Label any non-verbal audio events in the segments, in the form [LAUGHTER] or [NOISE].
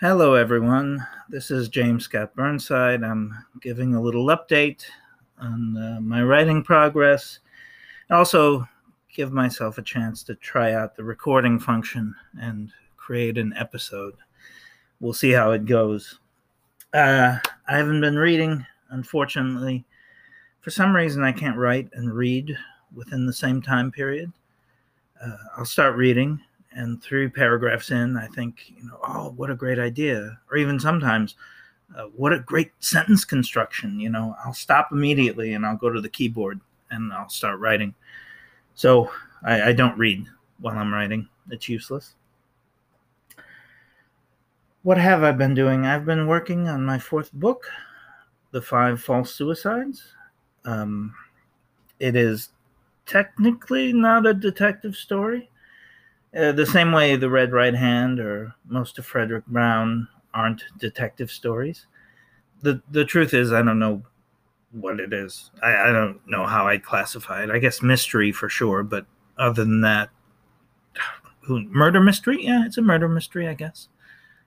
Hello, everyone. This is James Scott Byrnside. I'm giving a little update on uh, my writing progress. Also, give myself a chance to try out the recording function and create an episode. We'll see how it goes. Uh, I haven't been reading, unfortunately. For some reason, I can't write and read within the same time period. Uh, I'll start reading and three paragraphs in, I think, you know, oh, what a great idea. Or even sometimes, uh, what a great sentence construction. You know, I'll stop immediately and I'll go to the keyboard and I'll start writing. So I, I don't read while I'm writing, it's useless. What have I been doing? I've been working on my fourth book, The Five False Suicides. Um, it is technically not a detective story uh, the same way the Red Right Hand or most of Fredric Brown aren't detective stories. The the truth is I don't know what it is. I, I don't know how I'd classify it. I guess mystery for sure, but other than that, [SIGHS] who, murder mystery? Yeah, it's a murder mystery, I guess.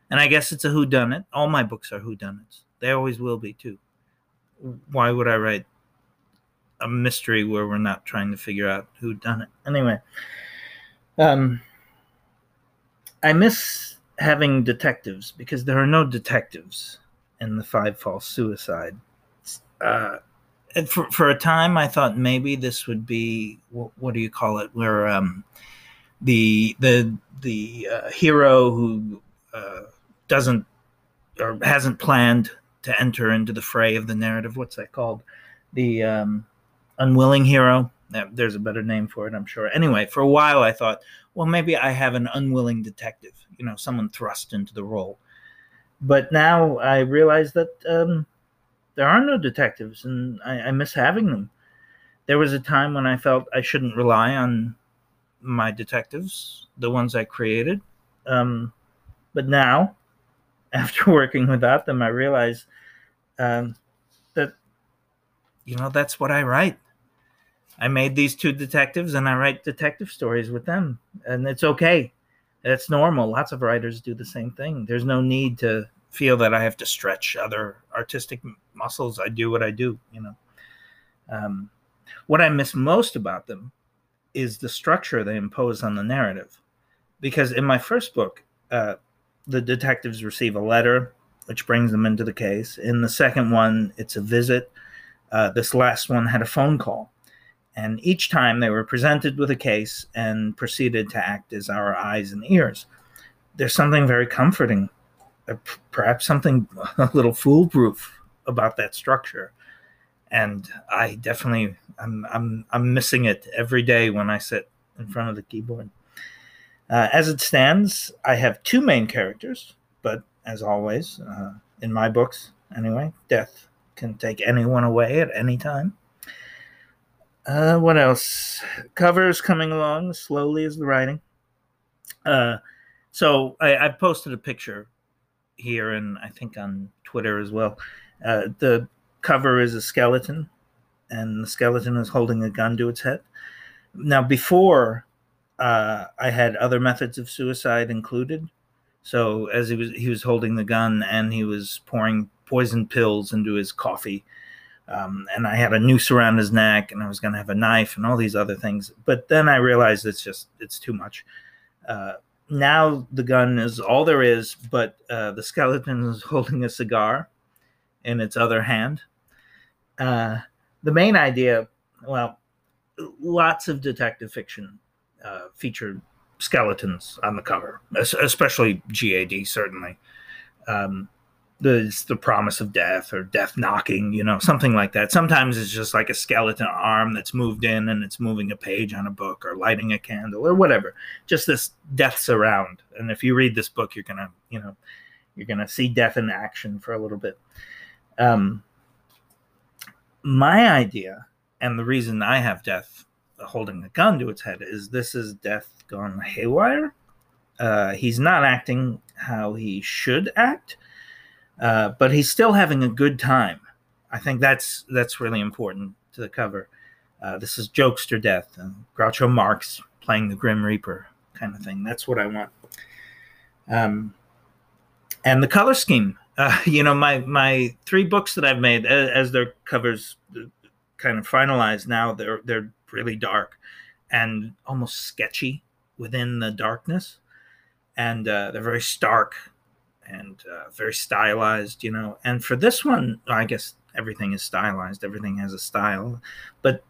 And I guess it's a who done it. All my books are who done it. They always will be too. Why would I write a mystery where we're not trying to figure out who done it? Anyway, um, I miss having detectives because there are no detectives in the Five False Suicide. Uh, and for for a time, I thought maybe this would be what, what do you call it, where um, the the the uh, hero who uh, doesn't or hasn't planned to enter into the fray of the narrative. What's that called? The um, unwilling hero there's a better name for it, I'm sure. Anyway, for a while I thought, well, maybe I have an unwilling detective, you know, someone thrust into the role. But now I realize that um, there are no detectives, and I, I miss having them. There was a time when I felt I shouldn't rely on my detectives, the ones I created. Um, but now, [LAUGHS] after working without them, I realize um, that, you know, that's what I write. I made these two detectives and I write detective stories with them. And it's okay. It's normal. Lots of writers do the same thing. There's no need to feel that I have to stretch other artistic muscles. I do what I do, you know. Um, what I miss most about them is the structure they impose on the narrative. Because in my first book, uh, the detectives receive a letter which brings them into the case. In the second one, it's a visit. Uh, this last one had a phone call and each time they were presented with a case and proceeded to act as our eyes and ears. There's something very comforting, uh, perhaps something [LAUGHS] a little foolproof about that structure. And I definitely, I'm, I'm, I'm missing it every day when I sit in front of the keyboard. Uh, as it stands, I have two main characters, but as always, uh, in my books anyway, death can take anyone away at any time. Uh, what else? Covers coming along slowly as the writing. Uh, so I, I posted a picture here and I think on Twitter as well. Uh, the cover is a skeleton, and the skeleton is holding a gun to its head. Now, before uh, I had other methods of suicide included. So as he was he was holding the gun and he was pouring poison pills into his coffee um, and I had a noose around his neck, and I was going to have a knife and all these other things. But then I realized it's just it's too much. Uh, now the gun is all there is, but uh, the skeleton is [LAUGHS] holding a cigar in its other hand. Uh, the main idea, well, lots of detective fiction uh, featured skeletons on the cover, especially GAD, certainly. Um, the the promise of death or death knocking, you know, something like that. Sometimes it's just like a skeleton arm that's moved in and it's moving a page on a book or lighting a candle or whatever. Just this death's around. And if you read this book, you're gonna, you know, you're gonna see death in action for a little bit. Um, my idea and the reason I have death holding a gun to its head is this is death gone haywire. Uh, he's not acting how he should act uh, but he's still having a good time. I think that's that's really important to the cover. Uh, this is jokester death, and Groucho Marx playing the Grim Reaper kind of thing. That's what I want. Um, and the color scheme. Uh, [LAUGHS] you know, my my three books that I've made as, as their covers kind of finalized now, they're they're really dark and almost sketchy within the darkness, and uh, they're very stark and uh, very stylized. You know, and for this one, I guess everything is stylized. Everything has a style, but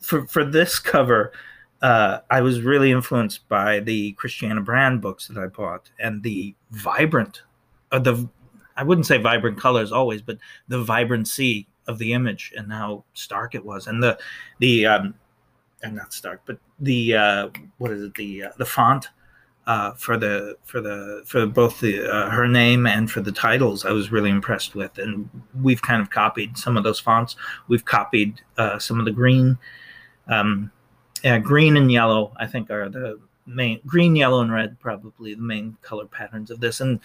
for for this cover, uh, I was really influenced by the Christianna Brand books that I bought and the vibrant, uh, the I wouldn't say vibrant colors always, but the vibrancy of the image and how stark it was, and the the um, and not stark, but the uh, what is it the uh, the font uh, for the for the for both the uh, her name and for the titles I was really impressed with. And we've kind of copied some of those fonts. We've copied uh, some of the green um, green and yellow I think are the main green yellow and red probably the main color patterns of this. And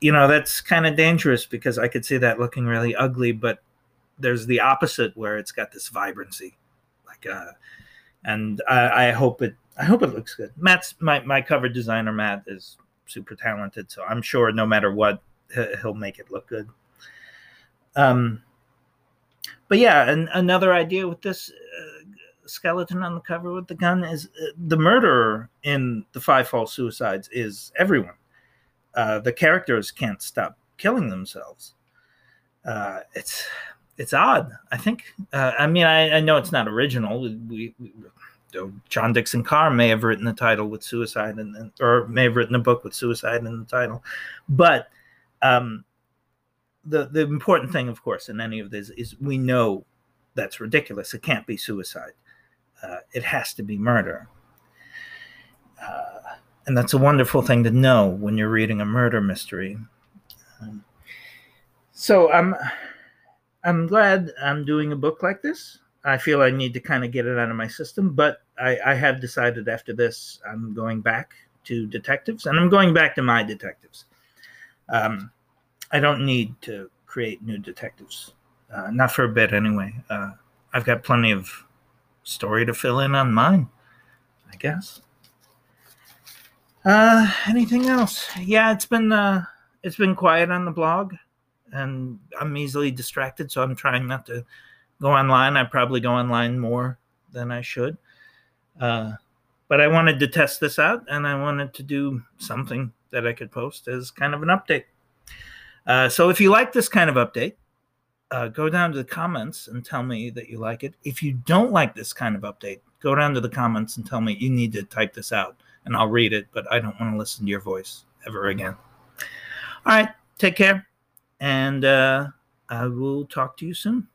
you know that's kind of dangerous because I could see that looking really ugly but there's the opposite where it's got this vibrancy. Like uh and I, I hope it I hope it looks good. Matt's my my cover designer. Matt is super talented, so I'm sure no matter what, he'll make it look good. Um, but yeah, and another idea with this uh, skeleton on the cover with the gun is uh, the murderer in the Five False Suicides is everyone. Uh, the characters can't stop killing themselves. Uh, it's it's odd. I think. Uh, I mean, I, I, know it's not original. We, we, John Dickson Carr may have written the title with suicide, and or may have written a book with suicide in the title, but um, the the important thing, of course, in any of this is we know that's ridiculous. It can't be suicide. Uh, it has to be murder. Uh, and that's a wonderful thing to know when you're reading a murder mystery. Um, so I'm I'm glad I'm doing a book like this. I feel I need to kind of get it out of my system, but I, I have decided after this I'm going back to detectives, and I'm going back to my detectives. Um, I don't need to create new detectives, uh, not for a bit anyway. Uh, I've got plenty of story to fill in on mine, I guess. Uh, anything else? Yeah, it's been uh, it's been quiet on the blog, and I'm easily distracted, so I'm trying not to go online. I probably go online more than I should. Uh, but I wanted to test this out and I wanted to do something that I could post as kind of an update. Uh, so if you like this kind of update, uh, go down to the comments and tell me that you like it. If you don't like this kind of update, go down to the comments and tell me you need to type this out and I'll read it, but I don't want to listen to your voice ever again. All right, take care, and uh, I will talk to you soon.